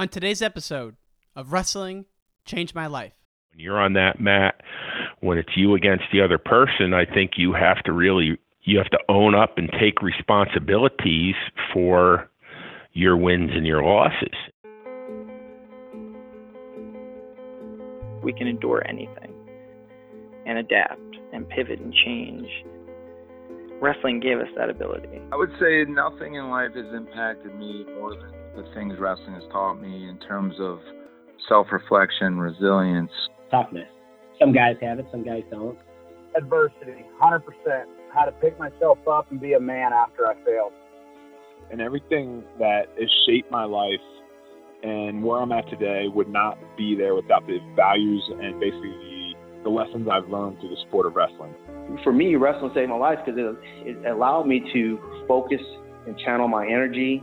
On today's episode of Wrestling Changed My Life. When you're on that mat, when it's you against the other person, I think you have to really you have to own up and take responsibilities for your wins and your losses. We can endure anything and adapt and pivot and change. Wrestling gave us that ability. I would say nothing in life has impacted me more than the things wrestling has taught me in terms of self reflection, resilience. Toughness. Some guys have it, some guys don't. Adversity, 100%. How to pick myself up and be a man after I failed. And everything that has shaped my life and where I'm at today would not be there without the values and basically the, the lessons I've learned through the sport of wrestling. For me, wrestling saved my life because it, it allowed me to focus and channel my energy.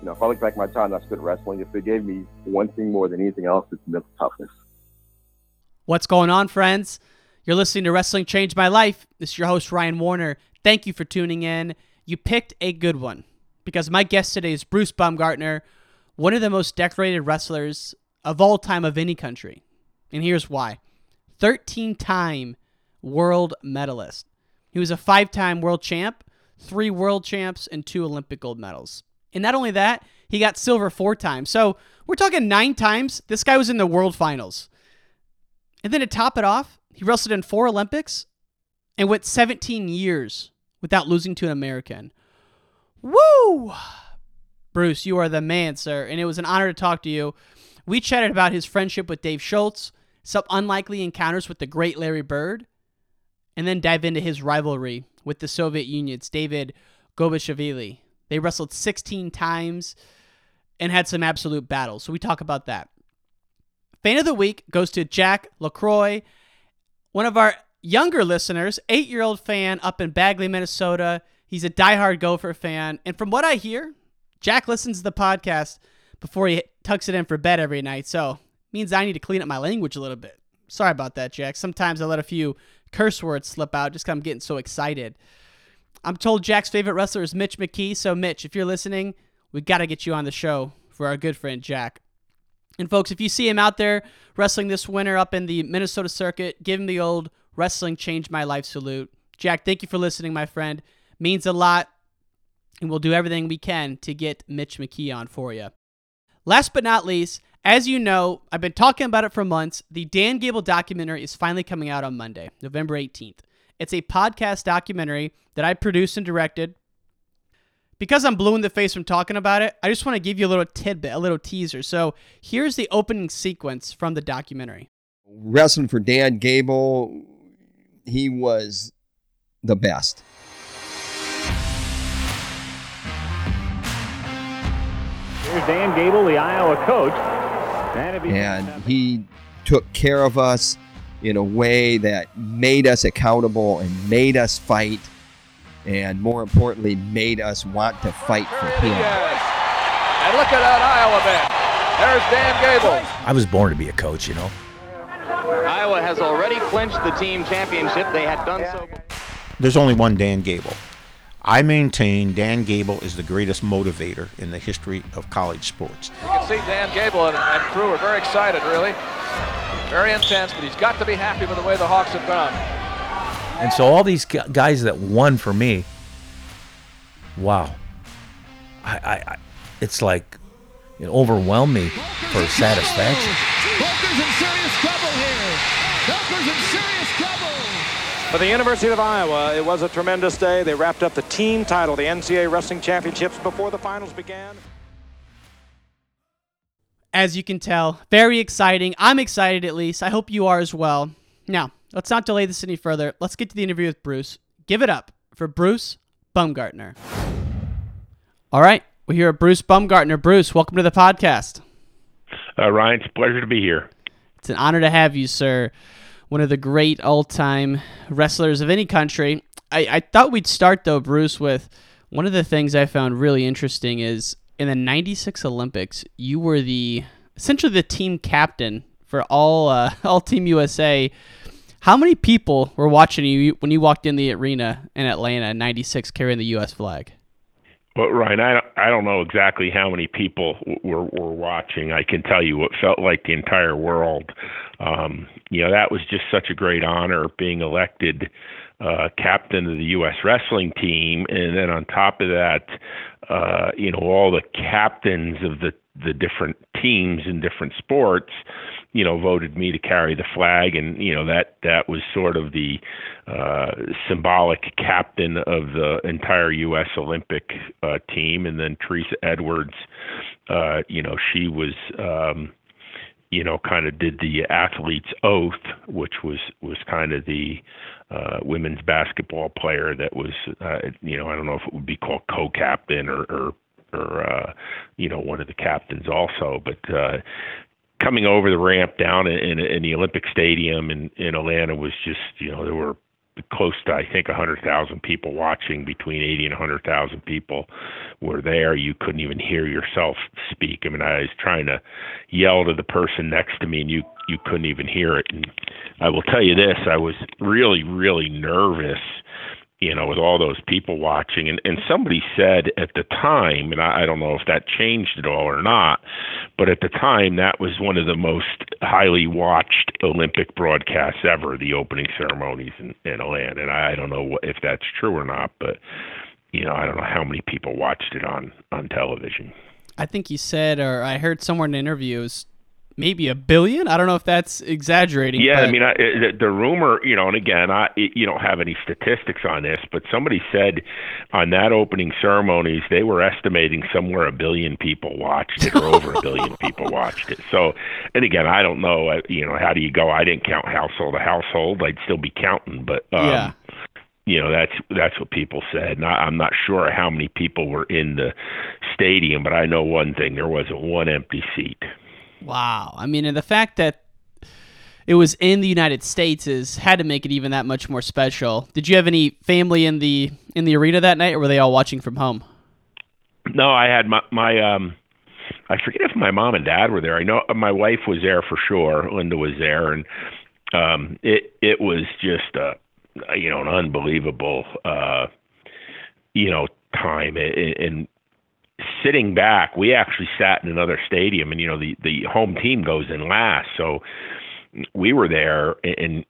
You know, if I look back at my time I spent wrestling, if it gave me one thing more than anything else, it's mental toughness. What's going on, friends? You're listening to Wrestling Changed My Life. This is your host, Ryan Warner. Thank you for tuning in. You picked a good one because my guest today is Bruce Baumgartner, one of the most decorated wrestlers of all time of any country. And here's why 13 time world medalist. He was a five time world champ, three world champs, and two Olympic gold medals. And not only that, he got silver four times. So we're talking nine times. This guy was in the world finals. And then to top it off, he wrestled in four Olympics and went 17 years without losing to an American. Woo! Bruce, you are the man, sir, and it was an honor to talk to you. We chatted about his friendship with Dave Schultz, some unlikely encounters with the great Larry Bird, and then dive into his rivalry with the Soviet Union's David Gobashvili. They wrestled 16 times and had some absolute battles. So we talk about that. Fan of the week goes to Jack LaCroix, one of our younger listeners, eight year old fan up in Bagley, Minnesota. He's a diehard Gopher fan. And from what I hear, Jack listens to the podcast before he tucks it in for bed every night. So means I need to clean up my language a little bit. Sorry about that, Jack. Sometimes I let a few curse words slip out just because I'm getting so excited. I'm told Jack's favorite wrestler is Mitch McKee. So, Mitch, if you're listening, we got to get you on the show for our good friend Jack. And, folks, if you see him out there wrestling this winter up in the Minnesota circuit, give him the old wrestling changed my life salute. Jack, thank you for listening, my friend. Means a lot. And we'll do everything we can to get Mitch McKee on for you. Last but not least, as you know, I've been talking about it for months. The Dan Gable documentary is finally coming out on Monday, November 18th. It's a podcast documentary that I produced and directed. Because I'm blue in the face from talking about it, I just want to give you a little tidbit, a little teaser. So here's the opening sequence from the documentary. Wrestling for Dan Gable, he was the best. Here's Dan Gable, the Iowa coach. And he took care of us in a way that made us accountable and made us fight, and more importantly, made us want to fight for him. And look at that Iowa man. There's Dan Gable. I was born to be a coach, you know. Iowa has already clinched the team championship. They had done so. There's only one Dan Gable. I maintain Dan Gable is the greatest motivator in the history of college sports. You can see Dan Gable and, and crew are very excited, really. Very intense, but he's got to be happy with the way the Hawks have gone. And so all these guys that won for me, wow, I, I, I it's like it overwhelmed me for satisfaction. Booker's in serious trouble here. Booker's in serious trouble. For the University of Iowa, it was a tremendous day. They wrapped up the team title, the NCAA Wrestling Championships, before the finals began. As you can tell, very exciting. I'm excited at least. I hope you are as well. Now, let's not delay this any further. Let's get to the interview with Bruce. Give it up for Bruce Baumgartner. All right, we're here at Bruce Baumgartner. Bruce, welcome to the podcast. Uh, Ryan, it's a pleasure to be here. It's an honor to have you, sir. One of the great all-time wrestlers of any country. I, I thought we'd start though, Bruce, with one of the things I found really interesting is in the '96 Olympics, you were the essentially the team captain for all uh, all Team USA. How many people were watching you when you walked in the arena in Atlanta in '96 carrying the U.S. flag? Well, Ryan, I don't, I don't know exactly how many people were were watching. I can tell you it felt like the entire world. Um, you know, that was just such a great honor being elected uh, captain of the U.S. wrestling team, and then on top of that, uh, you know, all the captains of the the different teams in different sports you know voted me to carry the flag and you know that that was sort of the uh symbolic captain of the entire US Olympic uh team and then Teresa Edwards uh you know she was um you know kind of did the athlete's oath which was was kind of the uh women's basketball player that was uh you know I don't know if it would be called co-captain or or or uh you know one of the captains also but uh coming over the ramp down in, in, in the Olympic Stadium in, in Atlanta was just, you know, there were close to I think a 100,000 people watching. Between 80 and a 100,000 people were there. You couldn't even hear yourself speak. I mean, I was trying to yell to the person next to me, and you you couldn't even hear it. And I will tell you this: I was really, really nervous you know, with all those people watching. And, and somebody said at the time, and I, I don't know if that changed at all or not, but at the time, that was one of the most highly watched Olympic broadcasts ever, the opening ceremonies in, in Atlanta. And I, I don't know if that's true or not, but, you know, I don't know how many people watched it on, on television. I think you said, or I heard somewhere in interviews, maybe a billion. I don't know if that's exaggerating. Yeah, but... I mean, I, the, the rumor, you know, and again, I you don't have any statistics on this, but somebody said on that opening ceremonies they were estimating somewhere a billion people watched it, or over a billion people watched it. So, and again, I don't know, uh, you know, how do you go? I didn't count household to household. I'd still be counting, but um, yeah. You know that's that's what people said. And I, I'm not sure how many people were in the stadium, but I know one thing: there wasn't one empty seat. Wow. I mean, and the fact that it was in the United States is had to make it even that much more special. Did you have any family in the in the arena that night, or were they all watching from home? No, I had my my um. I forget if my mom and dad were there. I know my wife was there for sure. Linda was there, and um, it it was just a you know an unbelievable uh, you know time, and sitting back, we actually sat in another stadium, and you know the the home team goes in last, so we were there, and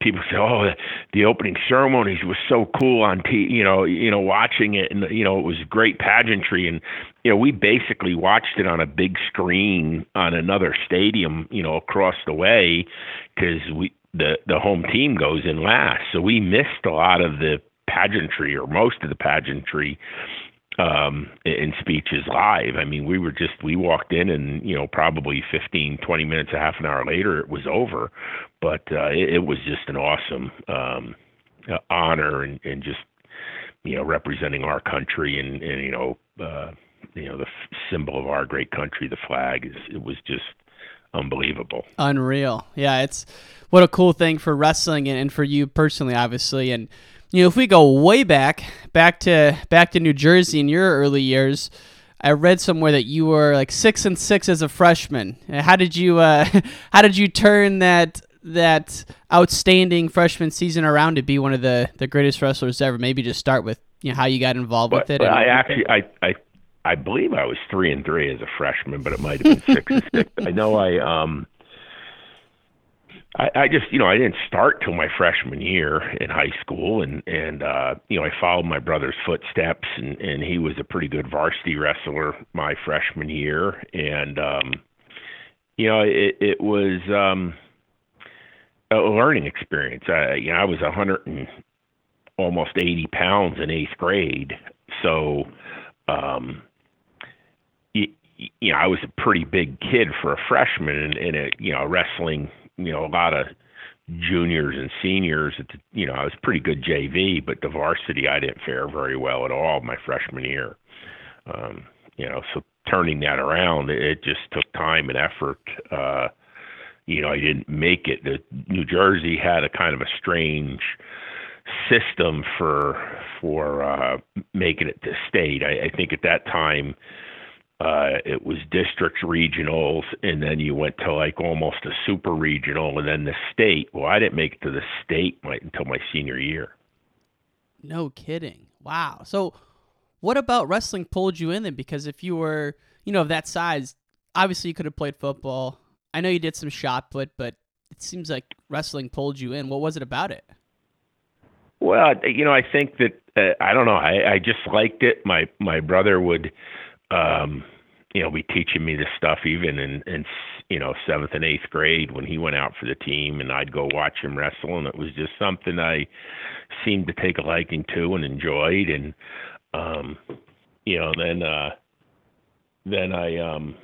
people say, "Oh, the opening ceremonies was so cool on t, you know, you know, watching it, and you know, it was great pageantry." And you know, we basically watched it on a big screen on another stadium, you know, across the way, because we the the home team goes in last, so we missed a lot of the pageantry or most of the pageantry um in speeches live i mean we were just we walked in and you know probably fifteen twenty minutes a half an hour later it was over but uh it, it was just an awesome um uh, honor and and just you know representing our country and and you know uh you know the f- symbol of our great country the flag is it was just unbelievable Unreal. Yeah, it's what a cool thing for wrestling and, and for you personally, obviously. And you know, if we go way back, back to back to New Jersey in your early years, I read somewhere that you were like six and six as a freshman. How did you uh, how did you turn that that outstanding freshman season around to be one of the, the greatest wrestlers ever? Maybe just start with you know how you got involved but, with it. but and- i actually i i i believe i was three and three as a freshman but it might have been six and six i know i um I, I just, you know, I didn't start till my freshman year in high school, and and uh, you know, I followed my brother's footsteps, and and he was a pretty good varsity wrestler my freshman year, and um, you know, it it was um, a learning experience. I, you know, I was a hundred and almost eighty pounds in eighth grade, so um, y- y- you know, I was a pretty big kid for a freshman, and, and it, you know, wrestling you know a lot of juniors and seniors at the, you know I was pretty good JV but the varsity I didn't fare very well at all my freshman year um you know so turning that around. It just took time and effort. Uh, you know, I didn't make it. The New Jersey had a kind of a strange system for for uh, making it to state. I, I think at that time uh, it was districts, regionals, and then you went to like almost a super regional, and then the state. Well, I didn't make it to the state my, until my senior year. No kidding. Wow. So, what about wrestling pulled you in then? Because if you were, you know, of that size, obviously you could have played football. I know you did some shot put, but it seems like wrestling pulled you in. What was it about it? Well, you know, I think that uh, I don't know. I, I just liked it. My my brother would, um, you know, be teaching me this stuff even in in you know seventh and eighth grade when he went out for the team, and I'd go watch him wrestle, and it was just something I seemed to take a liking to and enjoyed, and um, you know, then uh, then I um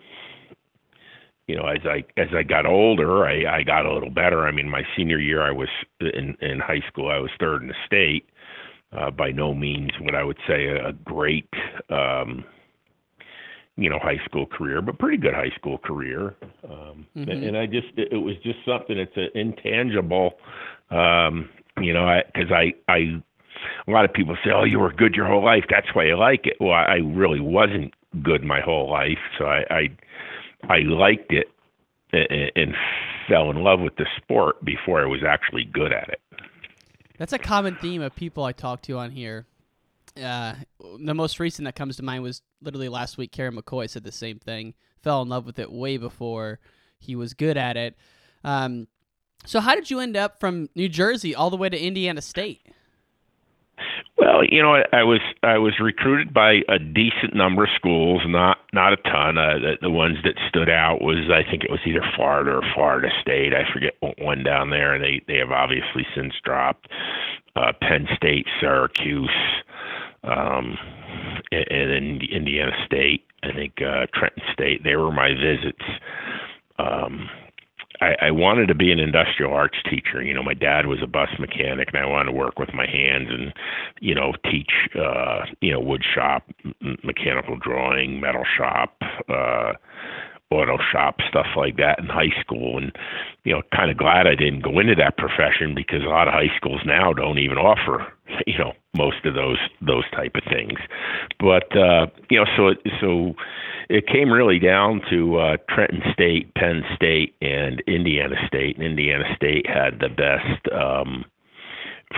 you know, as I as I got older, I, I got a little better. I mean, my senior year, I was in in high school. I was third in the state. Uh, by no means what I would say a, a great, um, you know, high school career, but pretty good high school career. Um, Mhm. and, and I just it was just something that's an intangible. Um, you know, because I, I I a lot of people say, "Oh, you were good your whole life. That's why you like it." Well, I really wasn't good my whole life, so I I, I liked it and, and fell in love with the sport before I was actually good at it. That's a common theme of people I talk to on here. Uh, the most recent that comes to mind was literally last week. Kerry McCoy said the same thing. Fell in love with it way before he was good at it. Um, so how did you end up from New Jersey all the way to Indiana State? Well, you know, I, I was I was recruited by a decent number of schools, not not a ton. Uh, the, the ones that stood out was I think it was either Florida or Florida State. I forget one down there, and they they have obviously since dropped. Uh, Penn State, Syracuse, um, and, and Indiana State. I think uh, Trenton State. They were my visits. Um, I, I wanted to be an industrial arts teacher. You know, my dad was a bus mechanic, and I wanted to work with my hands and, you know, teach, uh, you know, wood shop, m- mechanical drawing, metal shop, uh, auto shop, stuff like that in high school. And, you know, kind of glad I didn't go into that profession because a lot of high schools now don't even offer, you know, most of those those type of things. But uh, you know, so it, so it came really down to uh, Trenton State, Penn State, and Indiana State. And Indiana State had the best um,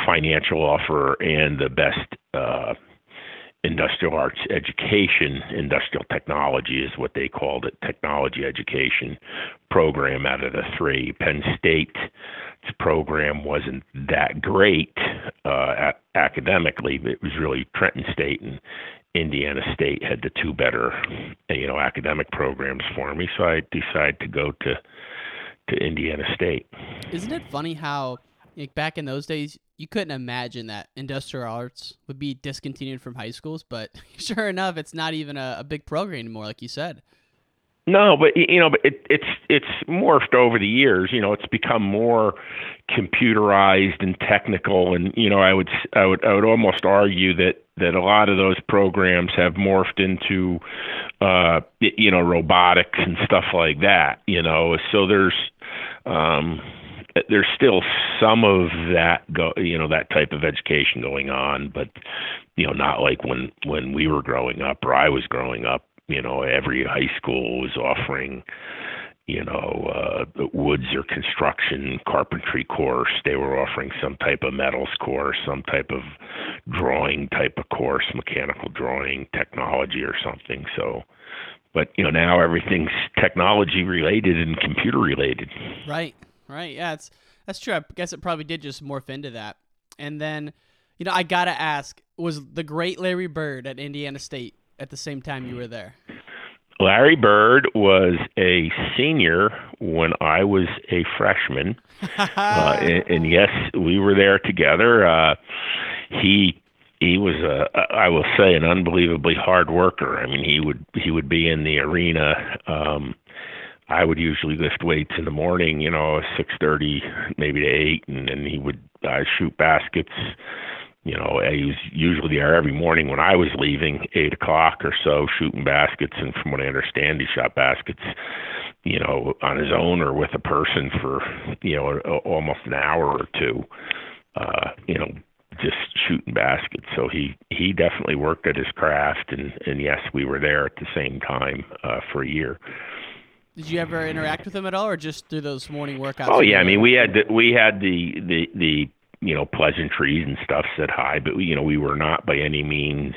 financial offer and the best uh, industrial arts education. Industrial technology is what they called it, technology education program out of the three. Penn State's program wasn't that great uh, academically. It was really Trenton State and Indiana State had the two better, you know, academic programs for me. So I decided to go to to Indiana State. Isn't it funny how like back in those days you couldn't imagine that industrial arts would be discontinued from high schools, but sure enough, it's not even a, a big program anymore, like you said. No, but you know, but it, it's it's morphed over the years. You know, it's become more computerized and technical, and you know, I would I would I would almost argue that that a lot of those programs have morphed into, uh, you know, robotics and stuff like that. You know, so there's um, there's still some of that go you know that type of education going on, but you know, not like when when we were growing up or I was growing up you know every high school was offering you know uh woods or construction carpentry course. They were offering some type of metals course some type of drawing type of course mechanical drawing technology or something. So but you know now everything's technology related and computer related Right, right. Yeah, it's that's true. I guess it probably did just morph into that. And then, you know, I gotta ask: Was the great Larry Bird at Indiana State at the same time you were there? Larry Bird was a senior when I was a freshman, uh, and, and yes, we were there together. Uh, he he was a I will say an unbelievably hard worker. I mean, he would he would be in the arena. Um, I would usually lift weights in the morning, you know, six thirty, maybe to eight, and then he would uh, shoot baskets you know, he was usually there every morning when I was leaving, eight o'clock or so, shooting baskets. And from what I understand, he shot baskets, you know, on his own or with a person for, you know, almost an hour or two, uh, you know, just shooting baskets. So he he definitely worked at his craft, and and yes, we were there at the same time uh, for a year. Did you ever interact with him at all, or just through those morning workouts? Oh yeah, I mean we had the, we had the the the you know pleasantries and stuff said hi, but we, you know we were not by any means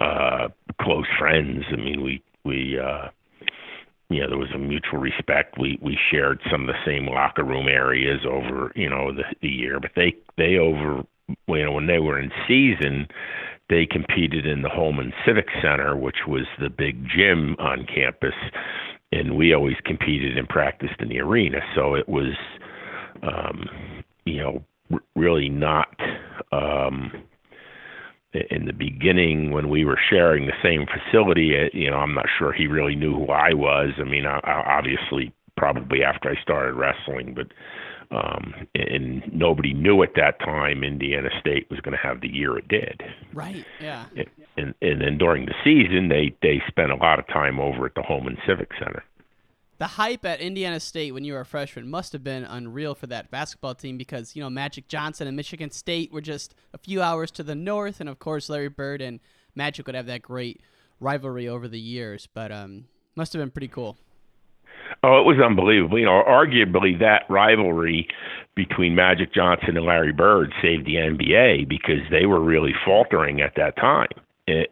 uh close friends. I mean we we uh you know there was a mutual respect. We we shared some of the same locker room areas over you know the the year, but they they over you know when they were in season they competed in the Hulman Civic Center, which was the big gym on campus, and we always competed and practiced in the arena. So it was, um, you know, really not um in the beginning when we were sharing the same facility uh, you know i'm not sure he really knew who i was i mean I, I obviously probably after i started wrestling but um and nobody knew at that time indiana state was going to have the year it did right yeah and, and and then during the season they they spent a lot of time over at the hulman civic center the hype at Indiana State when you were a freshman must have been unreal for that basketball team because, you know, Magic Johnson and Michigan State were just a few hours to the north. And, of course, Larry Bird and Magic would have that great rivalry over the years. But um, must have been pretty cool. Oh, it was unbelievable. You know, arguably that rivalry between Magic Johnson and Larry Bird saved the NBA because they were really faltering at that time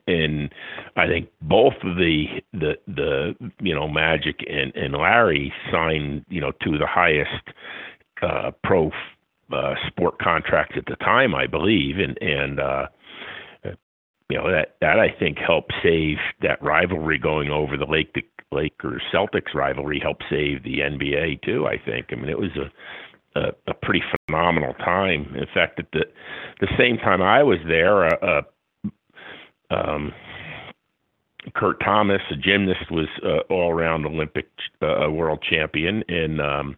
and I think both of the the the you know Magic and and Larry signed you know of the highest uh, pro uh, sport contracts at the time, I believe, and and uh, you know that that I think helped save that rivalry going over the Lake Lakers Celtics rivalry helped save the NBA too. I think. I mean, it was a a, a pretty phenomenal time. In fact, at the the same time I was there, a, a um, Kurt Thomas, a gymnast, was uh, all-around Olympic uh, world champion, and um,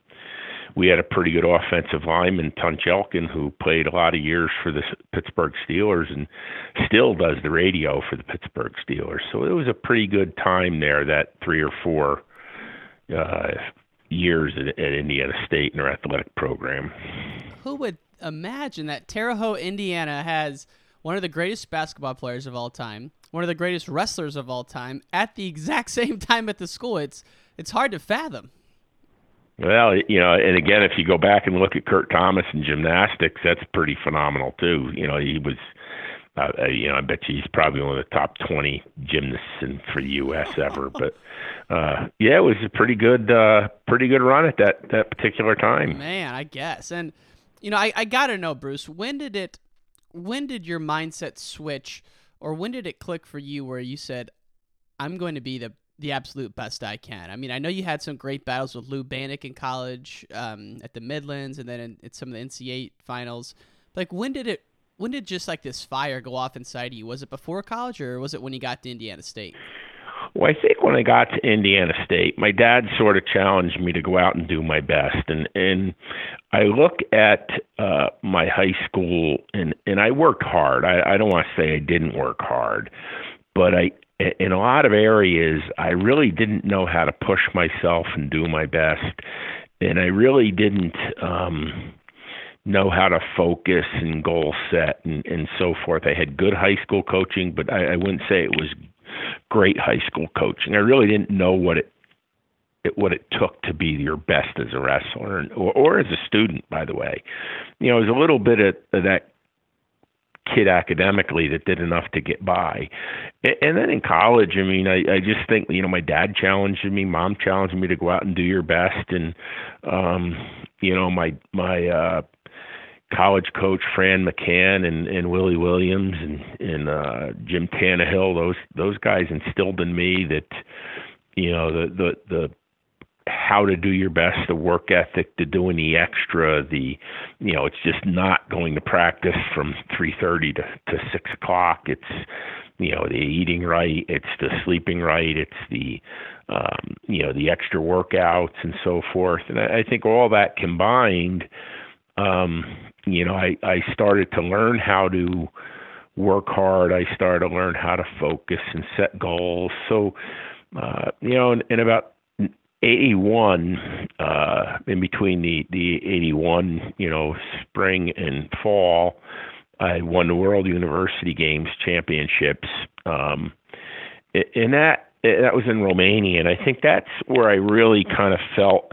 we had a pretty good offensive lineman, Tunch Ilkin, who played a lot of years for the Pittsburgh Steelers and still does the radio for the Pittsburgh Steelers. So it was a pretty good time there, that three or four uh, years at, at Indiana State in our athletic program. Who would imagine that Terre Haute, Indiana, has – one of the greatest basketball players of all time, one of the greatest wrestlers of all time, at the exact same time at the school. It's it's hard to fathom. Well, you know, and again, if you go back and look at Kurt Thomas in gymnastics, that's pretty phenomenal too. You know, he was, uh, uh you know, I bet you he's probably one of the top twenty gymnasts in, for the U.S. ever. but uh, yeah, it was a pretty good, uh, pretty good run at that that particular time. Man, I guess, and you know, I I gotta know, Bruce, when did it when did your mindset switch or when did it click for you where you said i'm going to be the the absolute best i can. I mean i know you had some great battles with lou banach in college um, at the midlands and then in, in some of the ncaa finals. Like when did it when did just like this fire go off inside you? Was it before college or was it when you got to indiana state? Well, I think when I got to Indiana State, my dad sort of challenged me to go out and do my best, and and I look at uh, my high school, and and I worked hard. I, I don't want to say I didn't work hard, but I in a lot of areas I really didn't know how to push myself and do my best, and I really didn't. um know how to focus and goal set and, and so forth. I had good high school coaching, but I, I wouldn't say it was great high school coaching. I really didn't know what it, it what it took to be your best as a wrestler or, or as a student. By the way, you know, it was a little bit of, of that kid academically that did enough to get by. And then in college, I mean, I, I just think, you know, my dad challenged me, mom challenged me to go out and do your best. And, um, you know, my, my, uh, college coach Fran McCann and, and Willie Williams and, and uh, Jim Tannehill, those those guys instilled in me that you know the the the how to do your best, the work ethic, to doing the extra, the you know, it's just not going to practice from three thirty to, to six o'clock. It's you know, the eating right, it's the sleeping right, it's the um, you know, the extra workouts and so forth. And I, I think all that combined um, you know, I I started to learn how to work hard. I started to learn how to focus and set goals. So, uh, you know, in, in about 81, uh, in between the, the 81, you know, spring and fall, I won the World University Games Championships. Um, and that, that was in Romania. And I think that's where I really kind of felt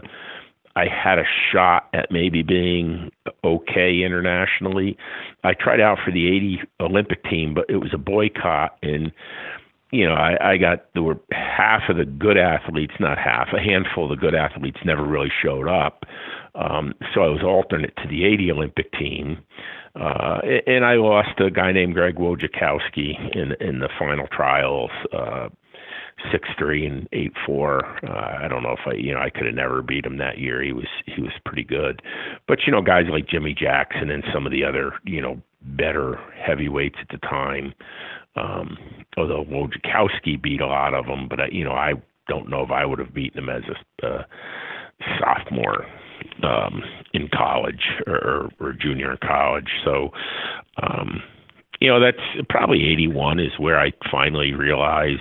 I had a shot at maybe being okay internationally. I tried out for the 80 Olympic team, but it was a boycott. And, you know, I, I got, there were half of the good athletes, not half, a handful of the good athletes never really showed up. Um, so I was alternate to the 80 Olympic team. Uh, and I lost a guy named Greg Wojciechowski in in the final trials. Uh, six three and eight four. Uh, I don't know if I you know I could have never beat him that year. He was he was pretty good, but you know guys like Jimmy Jackson and some of the other you know better heavyweights at the time. Um, although Wojciechowski beat a lot of them, but I, you know I don't know if I would have beaten him as a uh, sophomore um, in college or, or, or junior in college. So. Um, you know that's probably 81 is where I finally realized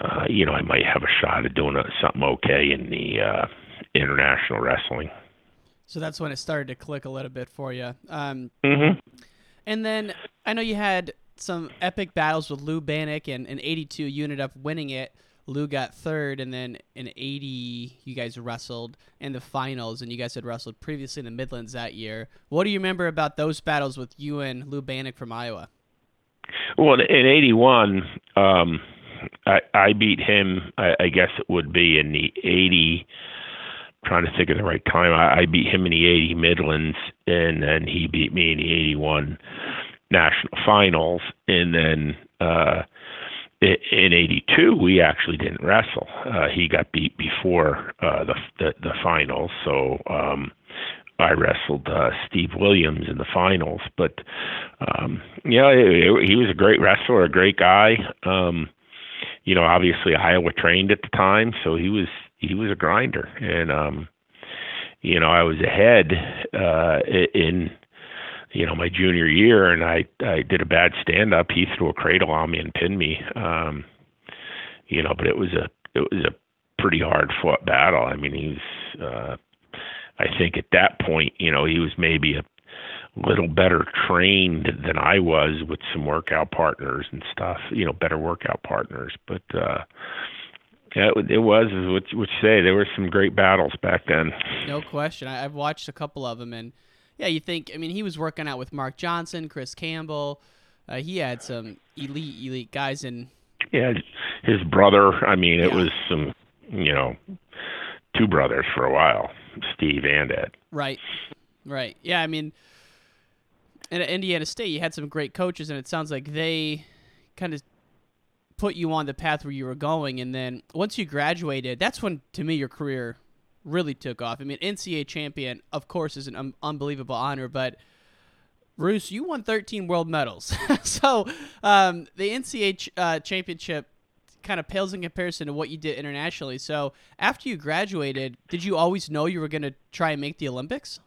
uh, you know, I might have a shot at doing a, something okay in the uh, international wrestling. So that's when it started to click a little bit for you. Um, mm-hmm. And then I know you had some epic battles with Lou Banach, and in '82 you ended up winning it. Lou got third, and then in '80 you guys wrestled in the finals, and you guys had wrestled previously in the Midlands that year. What do you remember about those battles with you and Lou Banach from Iowa? Well, in '81, um, I, I beat him. I, I guess it would be in the 80. Trying to think of the right time. I, I beat him in the 80 Midlands, and then he beat me in the 81 national finals. And then uh, in 82, we actually didn't wrestle. Uh, he got beat before uh, the, the the finals, so um, I wrestled uh, Steve Williams in the finals. But um, yeah, he, he was a great wrestler, a great guy. Um, you know, obviously Iowa trained at the time, so he was he was a grinder, and um, you know, I was ahead uh, in you know my junior year, and I I did a bad stand up. He threw a cradle on me and pinned me. Um, you know, but it was a it was a pretty hard fought battle. I mean, he was. Uh, I think at that point, you know, he was maybe a little better trained than I was with some workout partners and stuff, you know, better workout partners. But uh yeah, it, it was what you say. There were some great battles back then. No question. I've watched a couple of them, and yeah, you think. I mean, he was working out with Mark Johnson, Chris Campbell. Uh, he had some elite, elite guys in. Yeah, his brother. I mean, it yeah. was some, you know, two brothers for a while, Steve and Ed. Right, right. Yeah, I mean, and at Indiana State, you had some great coaches, and it sounds like they kind of put you on the path where you were going. And then once you graduated, that's when, to me, your career really took off. I mean, NCAA champion, of course, is an un- unbelievable honor, but Bruce, you won 13 world medals. so um, the NCAA ch- uh, championship kind of pales in comparison to what you did internationally. So after you graduated, did you always know you were going to try and make the Olympics?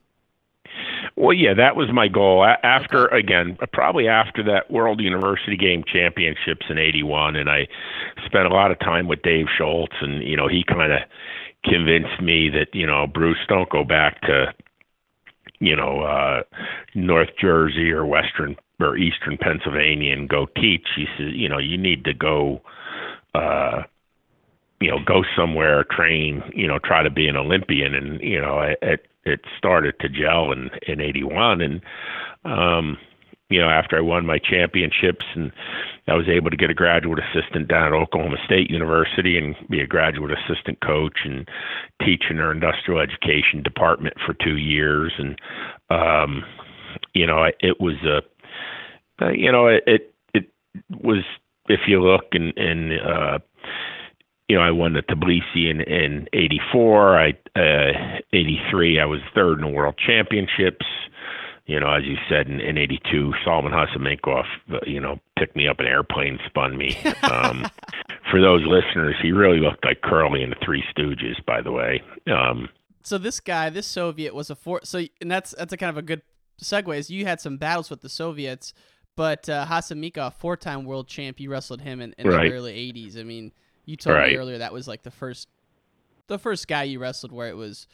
Well, yeah, that was my goal. After again, probably after that World University Game Championships in '81, and I spent a lot of time with Dave Schultz, and you know, he kind of convinced me that you know, Bruce, don't go back to you know uh North Jersey or Western or Eastern Pennsylvania and go teach. He says, you know, you need to go. uh you know, go somewhere, train, you know, try to be an Olympian. And, you know, it, it started to gel in in 81 and um you know after I won my championships and I was able to get a graduate assistant down at Oklahoma State University and be a graduate assistant coach and teach in their industrial education department for 2 years and um you know it was a uh, you know it it was if you look and and uh you know, I won the Tbilisi in in '84. I uh, '83, I was third in the World Championships. You know, as you said in, in '82, Solomon Khasimikov, uh, you know, picked me up an airplane, spun me. Um, for those listeners, he really looked like Curly in the Three Stooges. By the way, um, so this guy, this Soviet was a four. So and that's that's a kind of a good segue. Is you had some battles with the Soviets, but uh, Khasimikov, four-time world champ, you wrestled him in, in Right. the early '80s. I mean, you told Right. me earlier that was like the first, the first guy you wrestled where it was,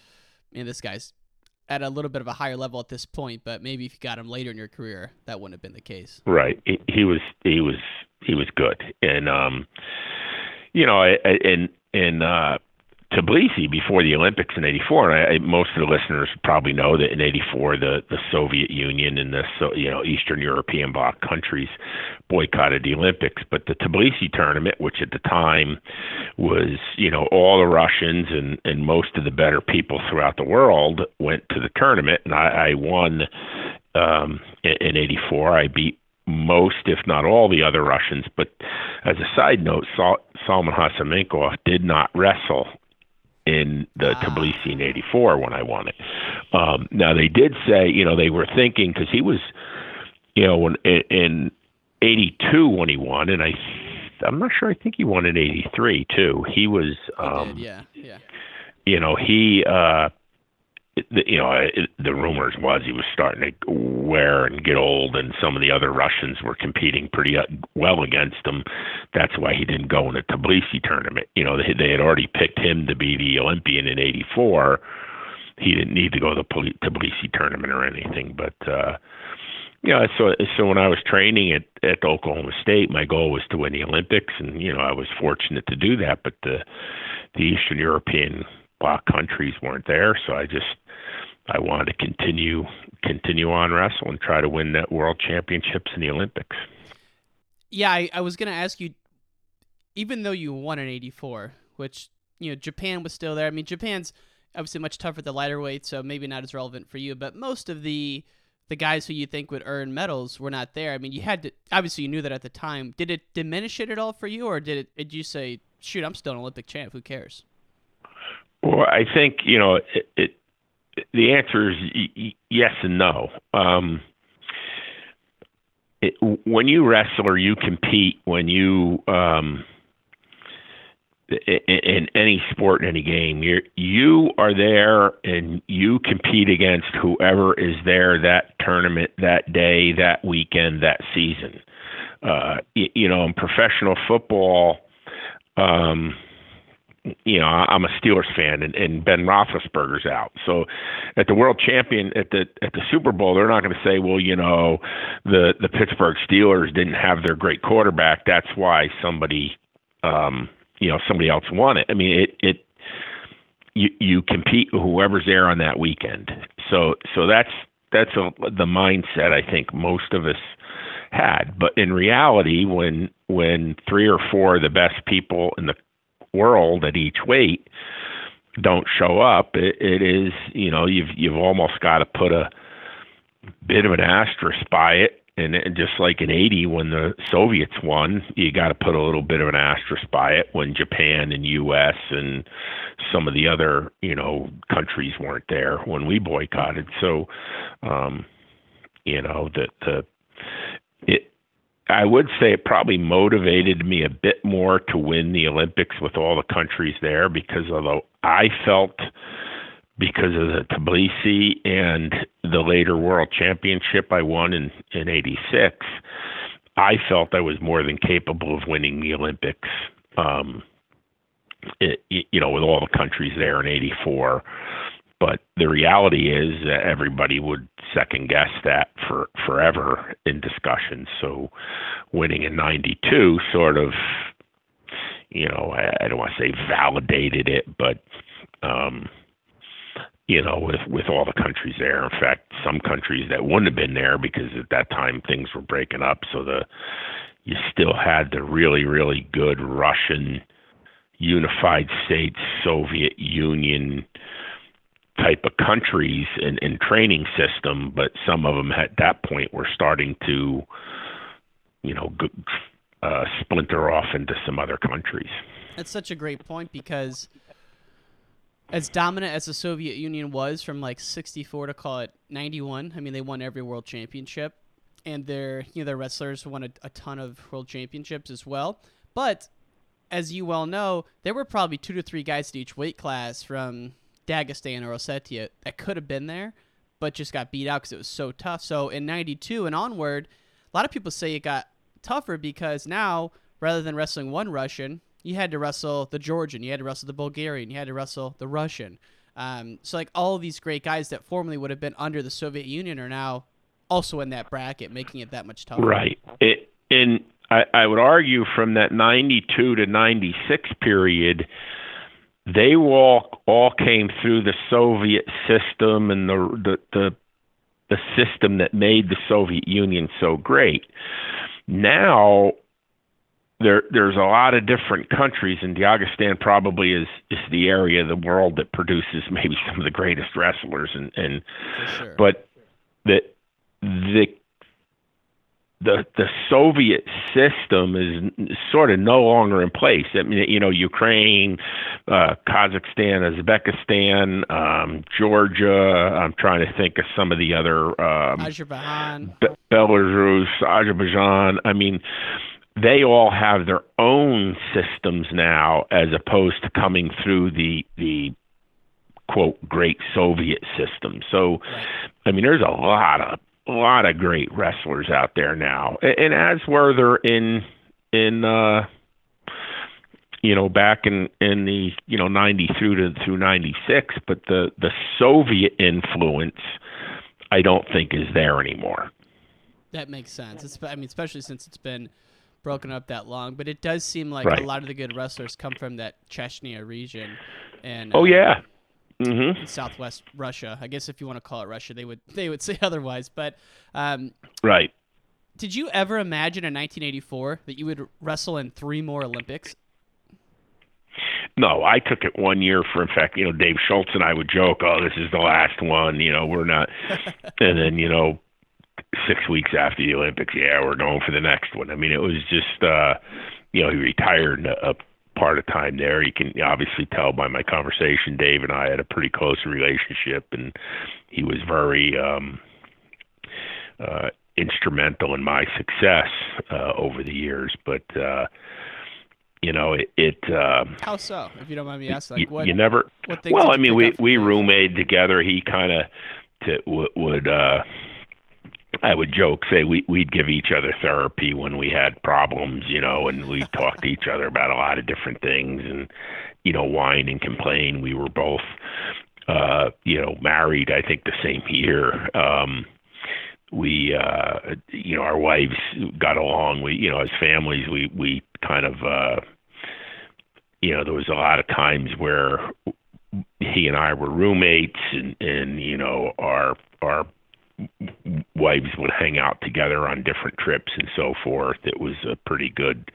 man, this guy's at a little bit of a higher level at this point. But maybe if you got him later in your career, that wouldn't have been the case. Right. He, he was he was he was good, and um, you know, in in uh, Tbilisi before the Olympics in '84, and I, most of the listeners probably know that in '84 the the Soviet Union and the so you know Eastern European bloc countries boycotted the Olympics, but the Tbilisi tournament, which at the time was you know all the Russians and and most of the better people throughout the world went to the tournament, and I, I won um, in, in '84. I beat most, if not all, the other Russians. But as a side note, Sal- Salman Khasimikov did not wrestle in the Tbilisi in '84 when I won it. Um, now they did say, you know, they were thinking because he was, you know, when in, in '82 when he won, and I, I'm not sure. I think he won in '83 too. He was, um, yeah, yeah. you know, he, uh, you know, the rumors was he was starting to wear and get old, and some of the other Russians were competing pretty uh, well against him. That's why he didn't go in the Tbilisi tournament. You know, they, had already picked him to be the Olympian in '84. He didn't need to go to the Tbilisi tournament or anything, but. uh yeah, so so when I was training at at Oklahoma State, my goal was to win the Olympics, and you know I was fortunate to do that. But the the Eastern European bloc countries weren't there, so I just I wanted to continue continue on wrestle and try to win that world championships in the Olympics. Yeah, I, I was gonna ask you. Even though you won in '84, which you know Japan was still there. I mean, Japan's obviously much tougher at the lighter weight, so maybe not as relevant for you. But most of the the guys who you think would earn medals were not there. I mean, you had to obviously you knew that at the time. Did it diminish it at all for you, or did it? Did you say, "Shoot, I'm still an Olympic champ. Who cares"? Well, I think you know it. it the answer is yes and no. Um, it, when you wrestle or you compete, when you um, in, in any sport, in any game, you you are there and you compete against whoever is there that tournament, that day, that weekend, that season. Uh, you, you know, in professional football. Um, you know, I'm a Steelers fan, and, and Ben Roethlisberger's out. So, at the World Champion at the at the Super Bowl, they're not going to say, well, you know, the the Pittsburgh Steelers didn't have their great quarterback. That's why somebody, um, you know, somebody else won it. I mean, it it you you compete with whoever's there on that weekend. So so that's that's a, the mindset I think most of us had. But in reality, when when three or four of the best people in the world at each weight don't show up, it, it is you know you've you've almost got to put a bit of an asterisk by it. And, just like in '80 when the Soviets won, you got to put a little bit of an asterisk by it when Japan and U.S. and some of the other you know countries weren't there when we boycotted. So, um, you know the the it I would say it probably motivated me a bit more to win the Olympics with all the countries there because although I felt because of the Tbilisi and the later World Championship I won in in '86, I felt I was more than capable of winning the Olympics. Um, it, you know, with all the countries there in '84. But the reality is that everybody would second guess that for forever in discussions. So winning in 92 sort of, you know, I, I don't want to say validated it, but, um, you know, with, with all the countries there. In fact, some countries that wouldn't have been there because at that time things were breaking up. So the, you still had the really, really good Russian unified states, Soviet Union, type of countries and, and training system, but some of them at that point were starting to, you know, uh, splinter off into some other countries. That's such a great point because as dominant as the Soviet Union was from like 64 to call it 91, I mean they won every world championship and their you know their wrestlers won a, a ton of world championships as well. But as you well know, there were probably two to three guys at each weight class from Dagestan or Ossetia that could have been there, but just got beat out because it was so tough. So in '92 and onward, a lot of people say it got tougher because now rather than wrestling one Russian, you had to wrestle the Georgian, you had to wrestle the Bulgarian, you had to wrestle the Russian. Um, so like all these great guys that formerly would have been under the Soviet Union are now also in that bracket, making it that much tougher. Right. It, and I, I would argue from that 92 to 96 period, they all all came through the Soviet system and the the the, the system that made the Soviet Union so great. Now there there's a lot of different countries and Dagestan probably is is the area of the world that produces maybe some of the greatest wrestlers and and sure. but the the the the Soviet system is sort of no longer in place. I mean, you know, Ukraine, uh, Kazakhstan, Uzbekistan, um, Georgia. I'm trying to think of some of the other um, Azerbaijan, Be- Belarus, Azerbaijan. I mean, they all have their own systems now, as opposed to coming through the the quote great Soviet system. So, I mean, there's a lot of a lot of great wrestlers out there now, and, and as were there in in uh, you know back in in the you know 90 through to through 96, but the the Soviet influence I don't think is there anymore. That makes sense. It's, I mean, especially since it's been broken up that long. But it does seem like Right. a lot of the good wrestlers come from that Chechnya region, and Oh uh, yeah. Mhm. in Southwest Russia. I guess if you want to call it Russia, they would they would say otherwise. But um, Right. did you ever imagine in 1984 that you would wrestle in three more Olympics? No, I took it one year for. In fact, you know, Dave Schultz and I would joke, "Oh, this is the last one." You know, we're not. and then you know, six weeks after the Olympics, yeah, we're going for the next one. I mean, it was just, uh, you know, he retired a, a part of time there. You can obviously tell by my conversation. Dave and I had a pretty close relationship, and he was very um, uh, instrumental in my success uh, over the years. But uh, you know, it. it uh, How so? If you don't mind me asking, like what? you never. what well, I mean, we we roommated together. He kind of t- w- would. uh I would joke, say we we'd give each other therapy when we had problems, you know, and we'd talk to each other about a lot of different things, and you know, whine and complain. We were both, uh, you know, married. I think the same year. Um, we uh you know our wives got along we you know as families we we kind of uh you know there was a lot of times where he and I were roommates and and you know our our wives would hang out together on different trips and so forth it was a pretty good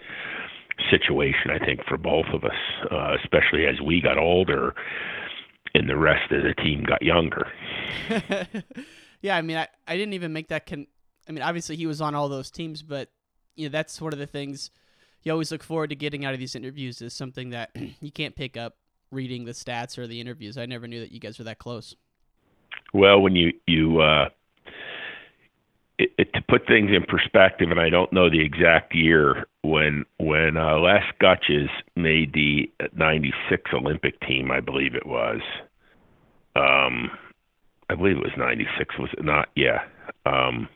situation I think for both of us uh especially as we got older and the rest of the team got younger yeah, I mean, I, I didn't even make that. Con- I mean, obviously he was on all those teams, but you know that's one of the things you always look forward to getting out of these interviews is something that you can't pick up reading the stats or the interviews. I never knew that you guys were that close. Well, when you you uh, it, it, to put things in perspective, and I don't know the exact year when when uh, Les Gutches made the '96 Olympic team, I believe it was. Um, I believe it was '96. Was it not? Yeah. Um,